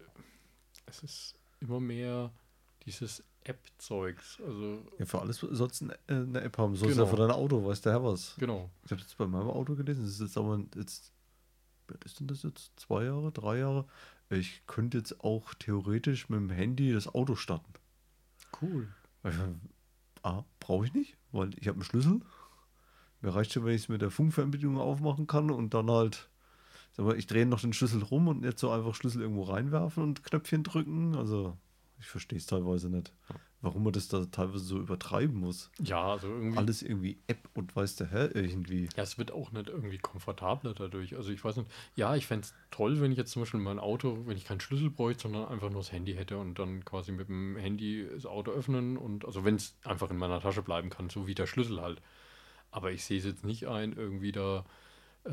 es ist immer mehr dieses App-Zeugs. Also Ja, für alles sollst du eine, äh, eine App haben. Sollst Genau. ja für dein Auto, weiß der Herr was. genau. Ich habe jetzt bei meinem Auto gelesen, das ist jetzt aber jetzt, alt ist denn das jetzt? Zwei Jahre, drei Jahre? Ich könnte jetzt auch theoretisch mit dem Handy das Auto starten. Cool. Weil ich, A, brauche ich nicht, weil ich habe einen Schlüssel. Mir reicht schon, wenn ich es mit der Funkfernbedienung aufmachen kann und dann halt, sag mal, ich drehe noch den Schlüssel rum und nicht so einfach Schlüssel irgendwo reinwerfen und Knöpfchen drücken. Also, ich verstehe es teilweise nicht, warum man das da teilweise so übertreiben muss. Ja, also irgendwie. Alles irgendwie App und weiß der Herr irgendwie. Ja, es wird auch nicht irgendwie komfortabler dadurch. Also ich weiß nicht, ja, ich fände es toll, wenn ich jetzt zum Beispiel mein Auto, wenn ich keinen Schlüssel bräuchte, sondern einfach nur das Handy hätte und dann quasi mit dem Handy das Auto öffnen und also wenn es einfach in meiner Tasche bleiben kann, so wie der Schlüssel halt. Aber ich sehe es jetzt nicht ein, irgendwie da äh,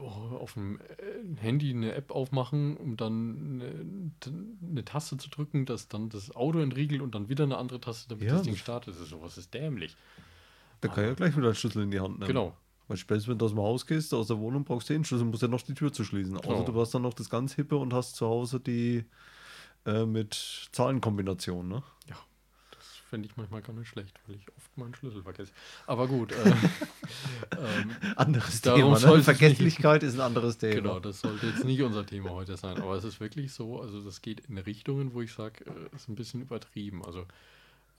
oh, auf dem äh, Handy eine App aufmachen, um dann eine, eine Taste zu drücken, dass dann das Auto entriegelt und dann wieder eine andere Taste, damit Ja, das Ding startet. Das ist sowas ist dämlich. Da kann ich ja gleich wieder einen Schlüssel in die Hand nehmen. Genau. Weil spätestens, wenn du aus dem Haus gehst, aus der Wohnung, brauchst du den Schlüssel, musst ja noch die Tür zu schließen. Außer Genau. du hast dann noch das ganz hippe und hast zu Hause die äh, mit Zahlenkombinationen, ne? Ja, finde ich manchmal gar nicht schlecht, weil ich oft meinen Schlüssel vergesse. Aber gut, äh, ähm, Anderes Darum Thema, ne? es nicht- Vergesslichkeit ist ein anderes Thema. genau, das sollte jetzt nicht unser Thema heute sein. Aber es ist wirklich so, also das geht in Richtungen, wo ich sage, äh, ist ein bisschen übertrieben. Also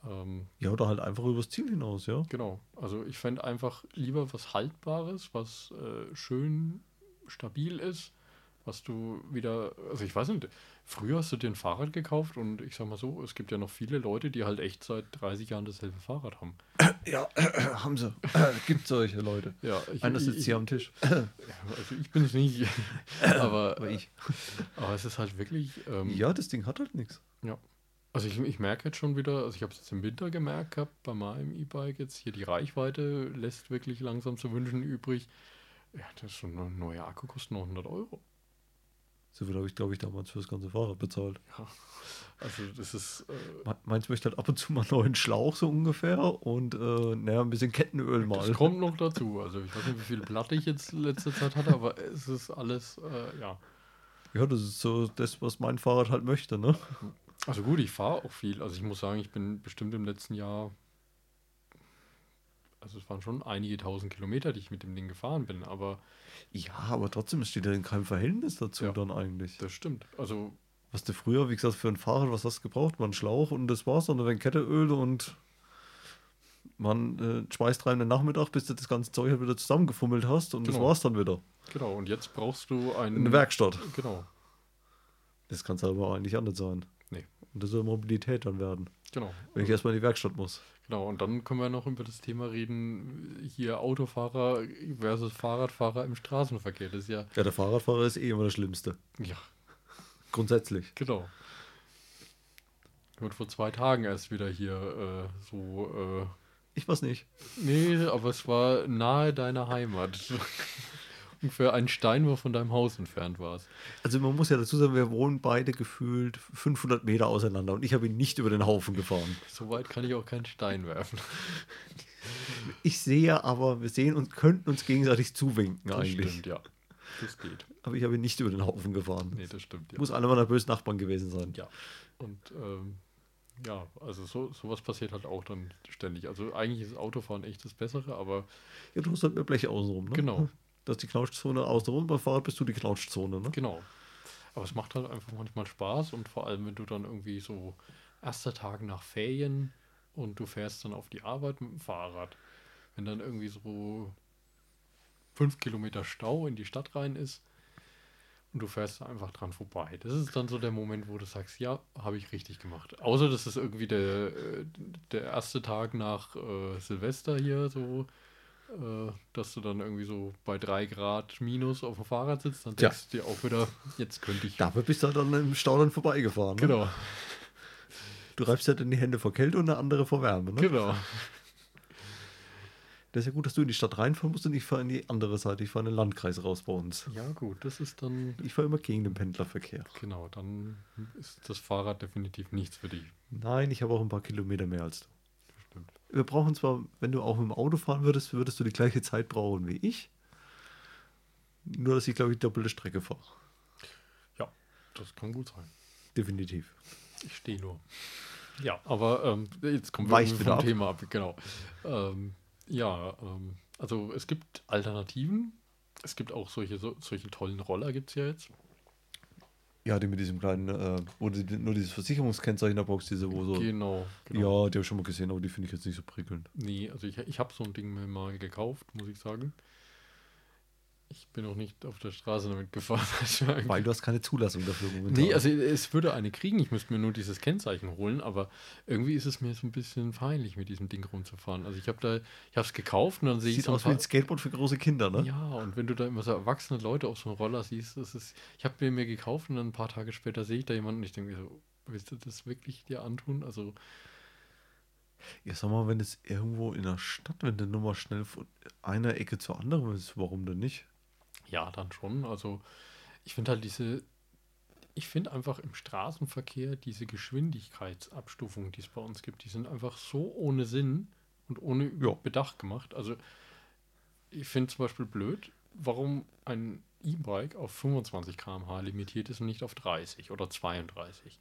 ähm, Ja, oder halt einfach übers Ziel hinaus, ja. genau, also ich fände einfach lieber was Haltbares, was äh, schön stabil ist, was du wieder, also ich weiß nicht, früher hast du dir ein Fahrrad gekauft und ich sag mal so, es gibt ja noch viele Leute, die halt echt seit 30 Jahren dasselbe Fahrrad haben. Ja, haben sie. Gibt solche Leute. Ja, ich, Einer ich, sitzt hier am Tisch. Also ich bin es nicht. aber, Aber ich. aber es ist halt wirklich. Ähm, Ja, das Ding hat halt nichts. ja. Also ich, ich merke jetzt schon wieder, also ich habe es jetzt im Winter gemerkt gehabt, bei meinem E-Bike jetzt hier die Reichweite lässt wirklich langsam zu wünschen übrig. Ja, das ist schon ein neuer Akku kostet noch 100 Euro. So viel habe ich, glaube ich, damals für das ganze Fahrrad bezahlt. Ja. Also das ist, äh, Me- Meins möchte halt ab und zu mal einen neuen Schlauch so ungefähr und äh, naja, ein bisschen Kettenöl mal. das kommt noch dazu. Also ich weiß nicht, wie viel Platte ich jetzt letzte Zeit hatte, aber es ist alles, äh, ja. Ja, das ist so das, was mein Fahrrad halt möchte, ne? Also gut, ich fahre auch viel. Also ich muss sagen, ich bin bestimmt im letzten Jahr, also es waren schon einige tausend Kilometer, die ich mit dem Ding gefahren bin, aber Ja, aber trotzdem steht ja in keinem Verhältnis dazu Ja. dann eigentlich. das stimmt. Also Was du früher, wie gesagt, für ein Fahrrad, was hast du gebraucht? Einen Schlauch und das war's, und dann Kettenöl und man äh, schmeißt rein den Nachmittag, bis du das ganze Zeug halt wieder zusammengefummelt hast und das Genau. war's dann wieder. genau, und jetzt brauchst du ein... In der Werkstatt. Genau, Das kann es aber eigentlich anders sein. Nee. Und das soll Mobilität dann werden. genau. Wenn ich erstmal in die Werkstatt muss. Genau, und dann können wir noch über das Thema reden, hier Autofahrer versus Fahrradfahrer im Straßenverkehr. Das ist ja, Ja, der Fahrradfahrer ist eh immer das Schlimmste. ja, Grundsätzlich. genau. Ich wurde vor zwei Tagen erst wieder hier äh, so... Äh, Ich weiß nicht. Nee, aber es war nahe deiner Heimat. Ungefähr ein Steinwurf von deinem Haus entfernt war es. Also man muss ja dazu sagen, wir wohnen beide gefühlt 500 Meter auseinander und ich habe ihn nicht über den Haufen gefahren. So weit kann ich auch keinen Stein werfen. Ich sehe aber, wir sehen und könnten uns gegenseitig zuwinken Das eigentlich. stimmt, ja. Das geht. Aber ich habe ihn nicht über den Haufen gefahren. Nee, das stimmt, ja. Muss einer meiner bösen Nachbarn gewesen sein. Ja. Und ähm, ja, also so, sowas passiert halt auch dann ständig. Also eigentlich ist Autofahren echt das Bessere, aber Ja, du hast halt mehr Bleche außenrum, ne? Genau. Das ist die Knautschzone außenrum, Fahrrad bist du die Knautschzone, ne? genau. Aber es macht halt einfach manchmal Spaß und vor allem, wenn du dann irgendwie so erster Tag nach Ferien und du fährst dann auf die Arbeit mit dem Fahrrad. Wenn dann irgendwie so fünf Kilometer Stau in die Stadt rein ist und du fährst einfach dran vorbei. Das ist dann so der Moment, wo du sagst, ja, habe ich richtig gemacht. Außer, dass es irgendwie der, äh, der erste Tag nach äh, Silvester hier so, äh, dass du dann irgendwie so bei drei Grad minus auf dem Fahrrad sitzt, dann Tja. denkst du dir auch wieder, jetzt könnte ich. Dafür bist du dann im Stau dann vorbeigefahren. Ne? Genau, Du reibst ja dann die Hände vor Kälte und eine andere vor Wärme. Ne? genau. Das ist ja gut, dass du in die Stadt reinfahren musst und ich fahre in die andere Seite. Ich fahre in den Landkreis raus bei uns. Ja, gut, das ist dann, Ich fahre immer gegen den Pendlerverkehr. genau, dann ist das Fahrrad definitiv nichts für dich. Nein, ich habe auch ein paar Kilometer mehr als du. Wir brauchen zwar, wenn du auch mit dem Auto fahren würdest, würdest du die gleiche Zeit brauchen wie ich. Nur, dass ich, glaube ich, doppelte Strecke fahre. Ja, das kann gut sein. Definitiv. Ich stehe nur. Ja, aber ähm, jetzt kommen wir Weicht vom ab. Thema ab. Genau. Ähm, ja, ähm, also es gibt Alternativen. Es gibt auch solche, so, solche tollen Roller gibt es ja jetzt. Ja, die mit diesem kleinen, äh, wo die, nur dieses Versicherungskennzeichen in der Box, diese, wo so. Genau. genau. Ja, die habe ich schon mal gesehen, aber die finde ich jetzt nicht so prickelnd. Nee, also ich, ich habe so ein Ding mir mal gekauft, muss ich sagen. Ich bin auch nicht auf der Straße damit gefahren. Weil du hast keine Zulassung dafür momentan. Nee, also es würde eine kriegen, ich müsste mir nur dieses Kennzeichen holen, aber irgendwie ist es mir so ein bisschen peinlich, mit diesem Ding rumzufahren. Also ich habe da, ich habe es gekauft und dann sehe ich Sieht aus wie ein Skateboard für große Kinder, ne? Ja, und wenn du da immer so erwachsene Leute auf so einem Roller siehst, das ist, ich habe mir mir gekauft und dann ein paar Tage später sehe ich da jemanden und ich denke mir so, willst du das wirklich dir antun? Also, Ja, sag mal, wenn es irgendwo in der Stadt, wenn du nur mal schnell von einer Ecke zur anderen ist, warum denn nicht? Ja, dann schon. Also, ich finde halt diese, ich finde einfach im Straßenverkehr diese Geschwindigkeitsabstufungen, die es bei uns gibt, die sind einfach so ohne Sinn und ohne Ja. Bedacht gemacht. Also, ich finde zum Beispiel blöd, warum ein E-Bike auf 25 km/h limitiert ist und nicht auf 30 oder 32.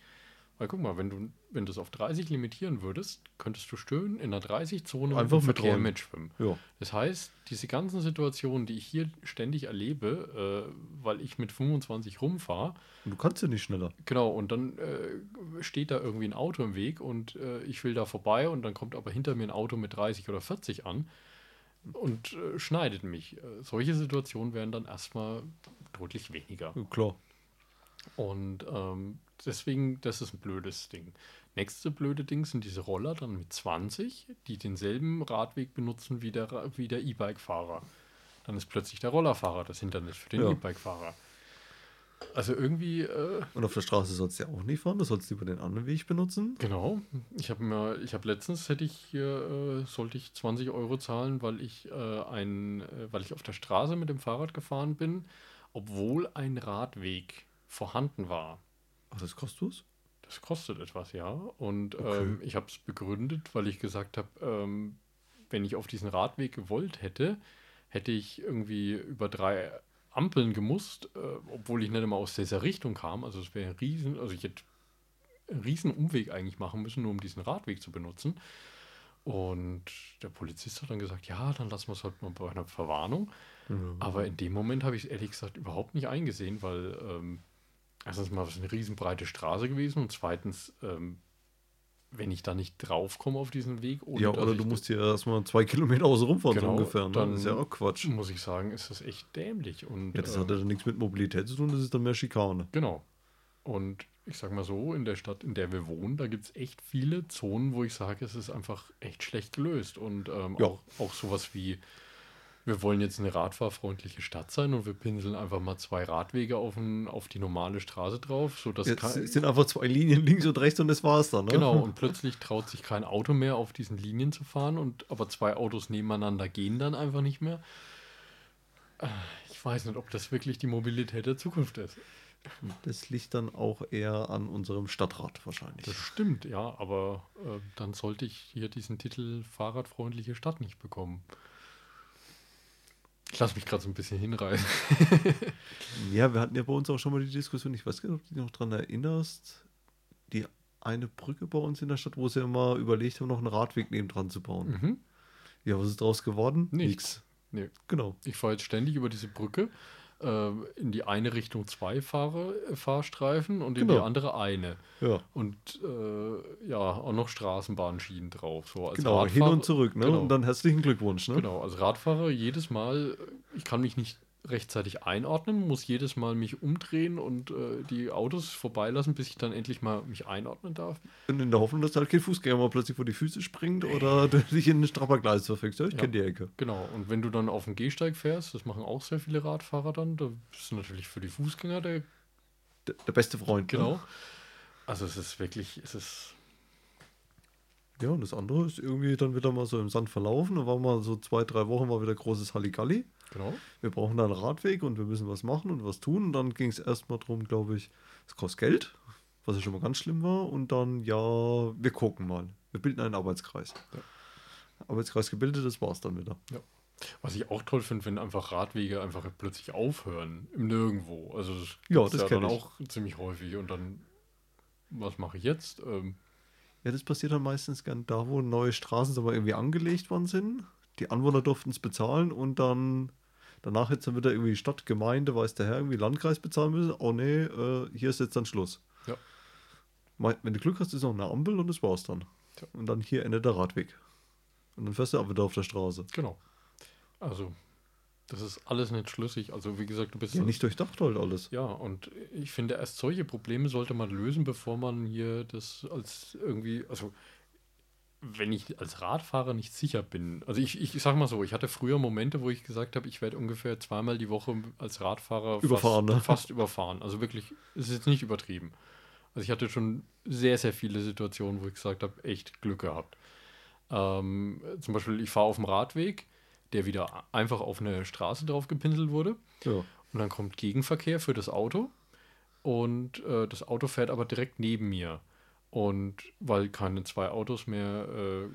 Weil guck mal, wenn du, wenn du es auf 30 limitieren würdest, könntest du schön in der 30-Zone Einfach im Verkehr mitrollen. mitschwimmen. Ja. Das heißt, diese ganzen Situationen, die ich hier ständig erlebe, äh, weil ich mit 25 rumfahre, Und du kannst ja nicht schneller. genau, und dann äh, steht da irgendwie ein Auto im Weg und äh, ich will da vorbei und dann kommt aber hinter mir ein Auto mit 30 oder 40 an und äh, schneidet mich. Äh, solche Situationen wären dann erstmal deutlich weniger. Ja, klar. Und ähm, deswegen, das ist ein blödes Ding. Nächste blöde Ding sind diese Roller dann mit 20, die denselben Radweg benutzen wie der, wie der E-Bike-Fahrer. Dann ist plötzlich der Rollerfahrer das Hindernis für den Ja. E-Bike-Fahrer. Also irgendwie, äh, Und auf der Straße sollst du ja auch nicht fahren, du sollst lieber den anderen Weg benutzen. genau. Ich habe mir, ich habe letztens hätte ich hier, äh, sollte ich 20 Euro zahlen, weil ich äh, ein, äh, weil ich auf der Straße mit dem Fahrrad gefahren bin, obwohl ein Radweg vorhanden war. Ach, das kostet was? Das kostet etwas, ja. Und Okay. ähm, ich habe es begründet, weil ich gesagt habe, ähm, wenn ich auf diesen Radweg gewollt hätte, hätte ich irgendwie über drei Ampeln gemusst, äh, obwohl ich nicht immer aus dieser Richtung kam. Also es wäre ein riesen, also ich hätte einen riesen Umweg eigentlich machen müssen, nur um diesen Radweg zu benutzen. Und der Polizist hat dann gesagt, ja, dann lassen wir es halt mal bei einer Verwarnung. Aber in dem Moment habe ich es ehrlich gesagt überhaupt nicht eingesehen, weil ähm, erstens mal ist eine riesenbreite Straße gewesen und zweitens, ähm, wenn ich da nicht draufkomme auf diesen Weg, Ja, oder du musst hier erstmal zwei Kilometer außen rumfahren, Genau, so ungefähr. Ne? dann- das ist ja auch Quatsch. muss ich sagen, ist das echt dämlich. Und, Ja, das äh, hat ja dann nichts mit Mobilität zu tun, das ist dann mehr Schikane. Genau. Und ich sag mal so, in der Stadt, in der wir wohnen, da gibt es echt viele Zonen, wo ich sage, es ist einfach echt schlecht gelöst. Und ähm, Ja. auch, auch sowas wie, wir wollen jetzt eine radfahrfreundliche Stadt sein und wir pinseln einfach mal zwei Radwege auf, ein, auf die normale Straße drauf, sodass Jetzt kein, sind einfach zwei Linien links und rechts und das war's dann. Ne? Genau, und plötzlich traut sich kein Auto mehr auf diesen Linien zu fahren, und aber zwei Autos nebeneinander gehen dann einfach nicht mehr. Ich weiß nicht, ob das wirklich die Mobilität der Zukunft ist. Das liegt dann auch eher an unserem Stadtrat wahrscheinlich. Das stimmt, ja, aber äh, dann sollte ich hier diesen Titel Fahrradfreundliche Stadt nicht bekommen. Ich lasse mich gerade so ein bisschen hinreißen. Ja, wir hatten ja bei uns auch schon mal die Diskussion, ich weiß gar nicht, ob du dich noch dran erinnerst, die eine Brücke bei uns in der Stadt, wo sie ja mal überlegt haben, noch einen Radweg nebendran zu bauen. Mhm. Ja, was ist draus geworden? Nichts. Nee. Genau. Ich fahre jetzt ständig über diese Brücke. Äh, In die eine Richtung zwei Fahre, äh, Fahrstreifen und in die Genau. andere eine. Ja. Und äh, ja, auch noch Straßenbahnschienen drauf. So Genau, hin Radfahrer- und zurück, ne? Genau. Und dann herzlichen Glückwunsch, ne? Genau, als Radfahrer jedes Mal, ich kann mich nicht rechtzeitig einordnen, muss jedes Mal mich umdrehen und äh, die Autos vorbeilassen, bis ich dann endlich mal mich einordnen darf. Und in der Hoffnung, dass halt kein Fußgänger mal plötzlich vor die Füße springt oder dich in einen Strappergleis verfängst. Ja, ich Ja. kenne die Ecke. Genau, und wenn du dann auf dem Gehsteig fährst, das machen auch sehr viele Radfahrer dann, da bist du natürlich für die Fußgänger der Der, der beste Freund. Ne? Genau. Also es ist wirklich, es ist, Ja, und das andere ist irgendwie dann wieder mal so im Sand verlaufen. Da war mal so zwei, drei Wochen war wieder großes Halligalli. Genau. Wir brauchen da einen Radweg und wir müssen was machen und was tun. Und dann ging es erstmal darum, glaube ich, es kostet Geld, was ja schon mal ganz schlimm war. Und dann, ja, wir gucken mal. Wir bilden einen Arbeitskreis. Ja. Arbeitskreis gebildet, das war's dann wieder. Was ich auch toll finde, wenn einfach Radwege einfach plötzlich aufhören, im Nirgendwo. Also das Ja, das ja dann ich. auch ziemlich häufig. Und dann, was mache ich jetzt? Ähm, Ja, das passiert dann meistens gern da, wo neue Straßen aber irgendwie angelegt worden sind. Die Anwohner durften es bezahlen und dann danach jetzt dann wieder irgendwie Stadt, Gemeinde, weiß der Herr, irgendwie Landkreis bezahlen müssen. Oh nee, äh, hier ist jetzt dann Schluss. Ja. Wenn du Glück hast, ist noch eine Ampel und das war's dann. Ja. Und dann hier endet der Radweg. Und dann fährst du auch wieder auf der Straße. genau. Also, das ist alles nicht schlüssig. Also, wie gesagt, du bist. Ja, nicht durchdacht halt alles. Ja, und ich finde, erst solche Probleme sollte man lösen, bevor man hier das als irgendwie, also wenn ich als Radfahrer nicht sicher bin, also ich, ich sag mal so, ich hatte früher Momente, wo ich gesagt habe, ich werde ungefähr zweimal die Woche als Radfahrer Überfahren, fast, ne? fast überfahren. Also wirklich, es ist jetzt nicht übertrieben. Also ich hatte schon sehr, sehr viele Situationen, wo ich gesagt habe, echt Glück gehabt. Ähm, zum Beispiel, ich fahre auf dem Radweg, der wieder einfach auf eine Straße drauf gepinselt wurde. Ja. Und dann kommt Gegenverkehr für das Auto. Und äh, das Auto fährt aber direkt neben mir. Und weil keine zwei Autos mehr. Äh,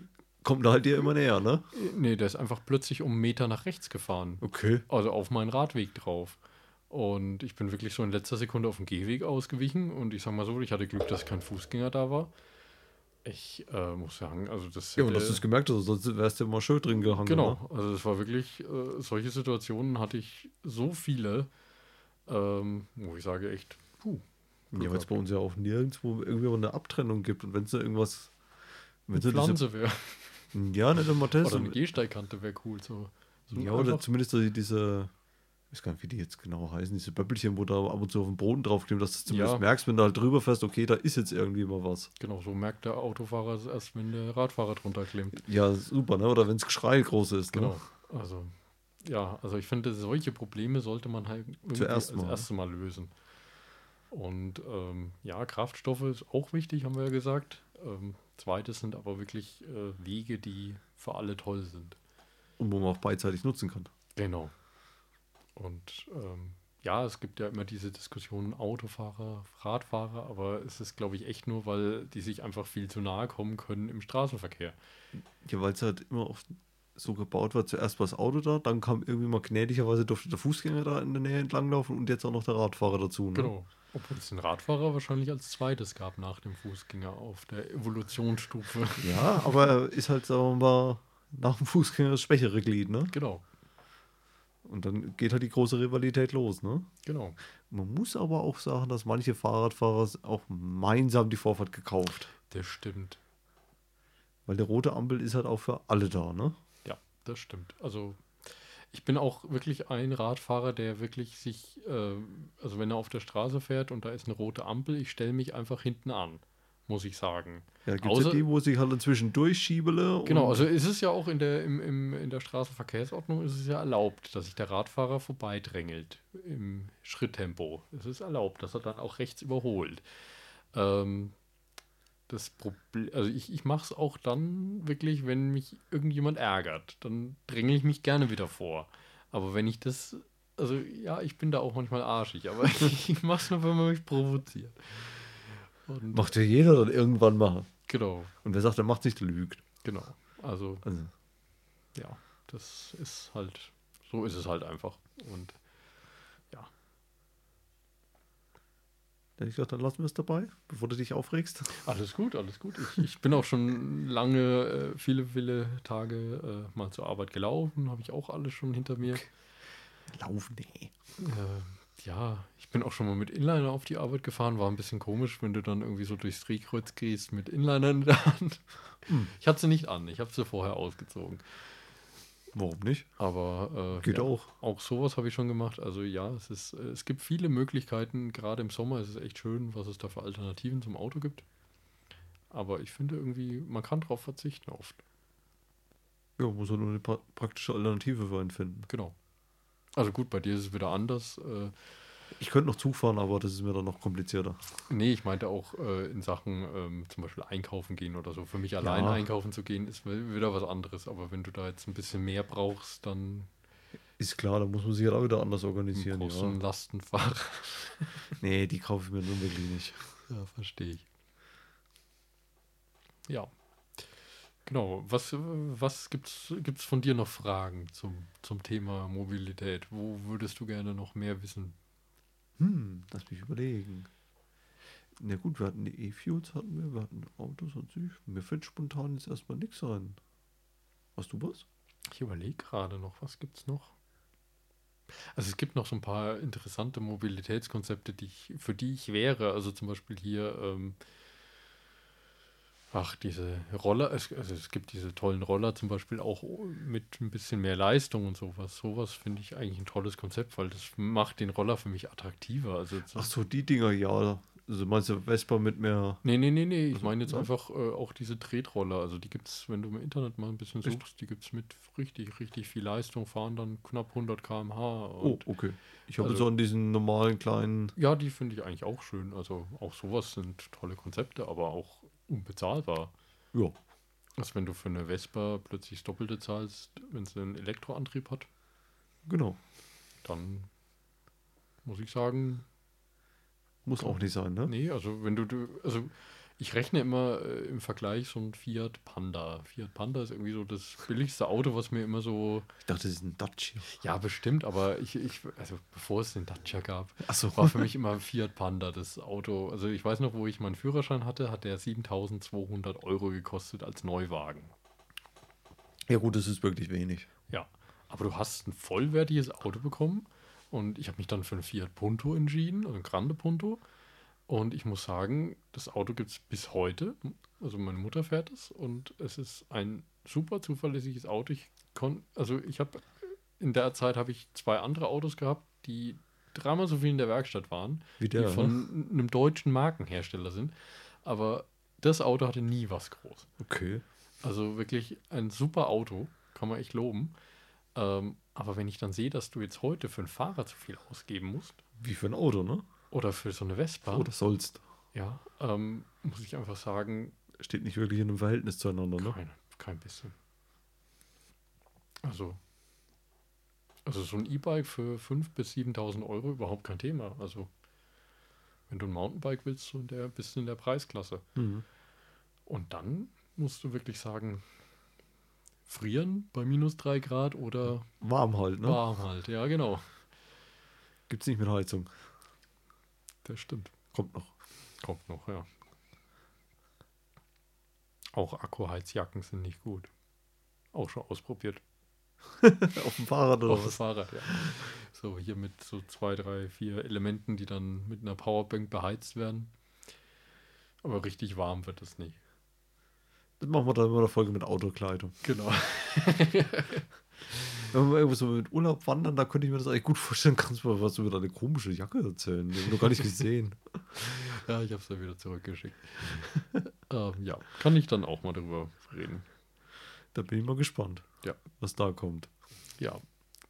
Kommt da halt dir immer näher, ne? nee, der ist einfach plötzlich um einen Meter nach rechts gefahren. Okay. Also auf meinen Radweg drauf. Und ich bin wirklich so in letzter Sekunde auf den Gehweg ausgewichen. Und ich sag mal so, ich hatte Glück, dass kein Fußgänger da war. Ich äh, muss sagen, also das. Ja, und hätte- dass du es gemerkt hast, sonst wärst du immer schön drin gehangen. Ne? Genau, also es war wirklich, äh, solche Situationen hatte ich so viele, ähm, wo ich sage echt, puh. Ja, weil es bei uns ja auch nirgendwo irgendwie eine Abtrennung gibt. Und wenn es da irgendwas. Diese, Pflanze wäre. ja, nicht immer das. Oder eine Gehsteigkante wäre cool. So, so ja, oder zumindest so diese. Ich weiß gar nicht, wie die jetzt genau heißen, diese Böppelchen, wo da ab und zu auf dem Boden draufkleben, dass du zumindest Ja. merkst, wenn du halt drüber fährst, okay, da ist jetzt irgendwie mal was. Genau, so merkt der Autofahrer es erst, wenn der Radfahrer drunter klemmt. Ja, super, ne? Oder wenn das Geschrei groß ist. Ne? Genau. Also, ja, also ich finde, solche Probleme sollte man halt irgendwie Zuerst mal. erstes Mal lösen. Und ähm, ja, Kraftstoffe ist auch wichtig, haben wir ja gesagt. Ähm, zweites sind aber wirklich äh, Wege, die für alle toll sind. Und wo man auch beidseitig nutzen kann. Genau. Und ähm, ja, es gibt ja immer diese Diskussionen Autofahrer, Radfahrer, aber es ist, glaube ich, echt nur, weil die sich einfach viel zu nahe kommen können im Straßenverkehr. Ja, weil es halt immer oft so gebaut war, zuerst war das Auto da, dann kam irgendwie mal gnädigerweise durfte der Fußgänger da in der Nähe entlanglaufen und jetzt auch noch der Radfahrer dazu. Ne? Genau. Obwohl es den Radfahrer wahrscheinlich als zweites gab nach dem Fußgänger auf der Evolutionsstufe. Ja, aber er ist halt, sagen wir mal, nach dem Fußgänger das schwächere Glied, ne? genau, Und dann geht halt die große Rivalität los, ne? genau. Man muss aber auch sagen, dass manche Fahrradfahrer auch gemeinsam die Vorfahrt gekauft. Das stimmt. Weil der rote Ampel ist halt auch für alle da, ne? Ja, das stimmt. Also ich bin auch wirklich ein Radfahrer, der wirklich sich, äh, also wenn er auf der Straße fährt und da ist eine rote Ampel, ich stelle mich einfach hinten an, muss ich sagen. Ja, gibt es ja die, wo sich halt inzwischen durchschiebele. Genau, also ist es ja auch in der, im, im, in der Straßenverkehrsordnung ist es ja erlaubt, dass sich der Radfahrer vorbeidrängelt im Schritttempo. Es ist erlaubt, dass er dann auch rechts überholt. Ähm, das Problem, also ich, ich mache es auch dann wirklich, wenn mich irgendjemand ärgert, dann dränge ich mich gerne wieder vor. Aber wenn ich das, also ja, ich bin da auch manchmal arschig, aber ich mache es nur, wenn man mich provoziert. Und, Macht ja jeder dann irgendwann mal. genau, Und wer sagt, er macht nicht, der lügt. genau. Also Also, ja, das ist halt, so ist es halt einfach. Und ja, da hätte ich gedacht, dann lassen wir es dabei, bevor du dich aufregst. alles gut, alles gut. Ich, ich bin auch schon lange, äh, viele, viele Tage äh, mal zur Arbeit gelaufen, habe ich auch alles schon hinter mir. Laufen, nee. Äh, ja, ich bin auch schon mal mit Inliner auf die Arbeit gefahren. War ein bisschen komisch, wenn du dann irgendwie so durchs Drehkreuz gehst mit Inliner in der Hand. Ich hatte sie nicht an, ich habe sie vorher ausgezogen. Warum nicht? Aber äh, Geht ja, auch. Auch sowas habe ich schon gemacht. Also ja, es ist, es gibt viele Möglichkeiten. Gerade im Sommer ist es echt schön, was es da für Alternativen zum Auto gibt. Aber ich finde irgendwie, man kann drauf verzichten oft. Ja, muss er nur eine pra praktische Alternative für einen finden. Genau. Also gut, bei dir ist es wieder anders. Äh, Ich könnte noch Zug fahren, aber das ist mir dann noch komplizierter. nee, ich meinte auch äh, in Sachen ähm, zum Beispiel einkaufen gehen oder so. Für mich allein Ja. einkaufen zu gehen ist wi- wieder was anderes. Aber wenn du da jetzt ein bisschen mehr brauchst, dann Ist klar, da muss man sich halt auch wieder anders organisieren. brauchst du Ja. einen Lastenfahrer. Nee, die kaufe ich mir nun wirklich nicht. Ja, verstehe ich. Ja. Genau. Was, was gibt's, gibt's von dir noch Fragen zum, zum Thema Mobilität? Wo würdest du gerne noch mehr wissen? Hm, lass mich überlegen. Na gut, wir hatten die E-Fuels, hatten wir, wir hatten Autos an sich. Mir fällt spontan jetzt erstmal nichts ein. Hast du was? Ich überlege gerade noch, was gibt's noch? Also es gibt noch so ein paar interessante Mobilitätskonzepte, die ich, für die ich wäre. Also zum Beispiel hier, ähm, ach, diese Roller, es, also es gibt diese tollen Roller zum Beispiel auch mit ein bisschen mehr Leistung und sowas. Sowas finde ich eigentlich ein tolles Konzept, weil das macht den Roller für mich attraktiver. Also Ach so, die Dinger, ja. Also meinst du Vespa mit mehr. Nee, nee, nee, nee. Ich Also, meine jetzt ne? einfach äh, auch diese Tretroller. Also die gibt es, wenn du im Internet mal ein bisschen Echt? suchst, die gibt es mit richtig, richtig viel Leistung, fahren dann knapp 100 km/h. Oh, okay. Ich habe also- so an diesen normalen kleinen. Ja, die finde ich eigentlich auch schön. Also auch sowas sind tolle Konzepte, aber auch unbezahlbar. Ja. Also wenn du für eine Vespa plötzlich das Doppelte zahlst, wenn sie einen Elektroantrieb hat, Genau. dann muss ich sagen, Muss auch nicht sein, ne? Nee, also wenn du, du also ich rechne immer äh, im Vergleich so ein Fiat Panda. Fiat Panda ist irgendwie so das billigste Auto, was mir immer so, Ich dachte, das ist ein Dacia. ja bestimmt, aber ich, ich also bevor es den Dacia gab, Achso. war für mich immer ein Fiat Panda das Auto. Also ich weiß noch, wo ich meinen Führerschein hatte, hat der 7200 Euro gekostet als Neuwagen. Ja, gut, das ist wirklich wenig. Ja, aber du hast ein vollwertiges Auto bekommen und ich habe mich dann für ein Fiat Punto entschieden, also ein Grande Punto. Und ich muss sagen, das Auto gibt es bis heute. Also meine Mutter fährt es und es ist ein super zuverlässiges Auto. Ich kon, also ich habe in der Zeit habe ich zwei andere Autos gehabt, die dreimal so viel in der Werkstatt waren, Wie die der, von ne? einem deutschen Markenhersteller sind. Aber das Auto hatte nie was groß. Okay. Also wirklich ein super Auto, kann man echt loben. Ähm, aber wenn ich dann sehe, dass du jetzt heute für einen Fahrer zu viel ausgeben musst Wie für ein Auto, ne? Oder für so eine Vespa, Oder sollst. ja, ähm, muss ich einfach sagen, Steht nicht wirklich in einem Verhältnis zueinander, ne? kein, kein bisschen. Also, also so ein E-Bike für 5.000 bis 7.000 Euro überhaupt kein Thema. Also, wenn du ein Mountainbike willst, so in der, bist du in der Preisklasse. Mhm. Und dann musst du wirklich sagen, frieren bei minus 3 Grad oder Warm halt, ne? warm halt. Ja, genau. Gibt's nicht mit Heizung. Das stimmt. Kommt noch. Kommt noch, ja. Auch Akkuheizjacken sind nicht gut. Auch schon ausprobiert. Auf dem Fahrrad oder Auf dem was? Fahrrad, ja. So, hier mit so zwei, drei, vier Elementen, die dann mit einer Powerbank beheizt werden. Aber richtig warm wird es nicht. Das machen wir dann immer eine Folge mit Autokleidung. Genau. Wenn wir irgendwo so mit Urlaub wandern, da könnte ich mir das eigentlich gut vorstellen. Kannst du mal was über deine komische Jacke erzählen? Die haben wir noch gar nicht gesehen. Ja, ich habe es ja wieder zurückgeschickt. ähm, ja, kann ich dann auch mal drüber reden. Da bin ich mal gespannt, Ja. was da kommt. Ja.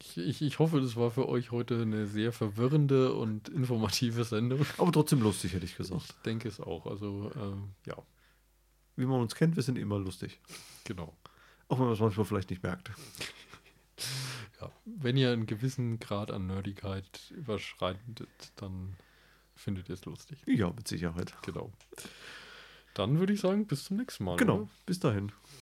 Ich, ich, ich hoffe, das war für euch heute eine sehr verwirrende und informative Sendung. Aber trotzdem lustig, hätte ich Ich gesagt. denke es auch. Also, ähm, ja, Wie man uns kennt, wir sind immer lustig. genau. Auch wenn man es manchmal vielleicht nicht merkt. Ja. Wenn ihr einen gewissen Grad an Nerdigkeit überschreitet, dann findet ihr es lustig. Ja, mit Sicherheit. Genau. Dann würde ich sagen, bis zum nächsten Mal. Genau. Oder? Bis dahin.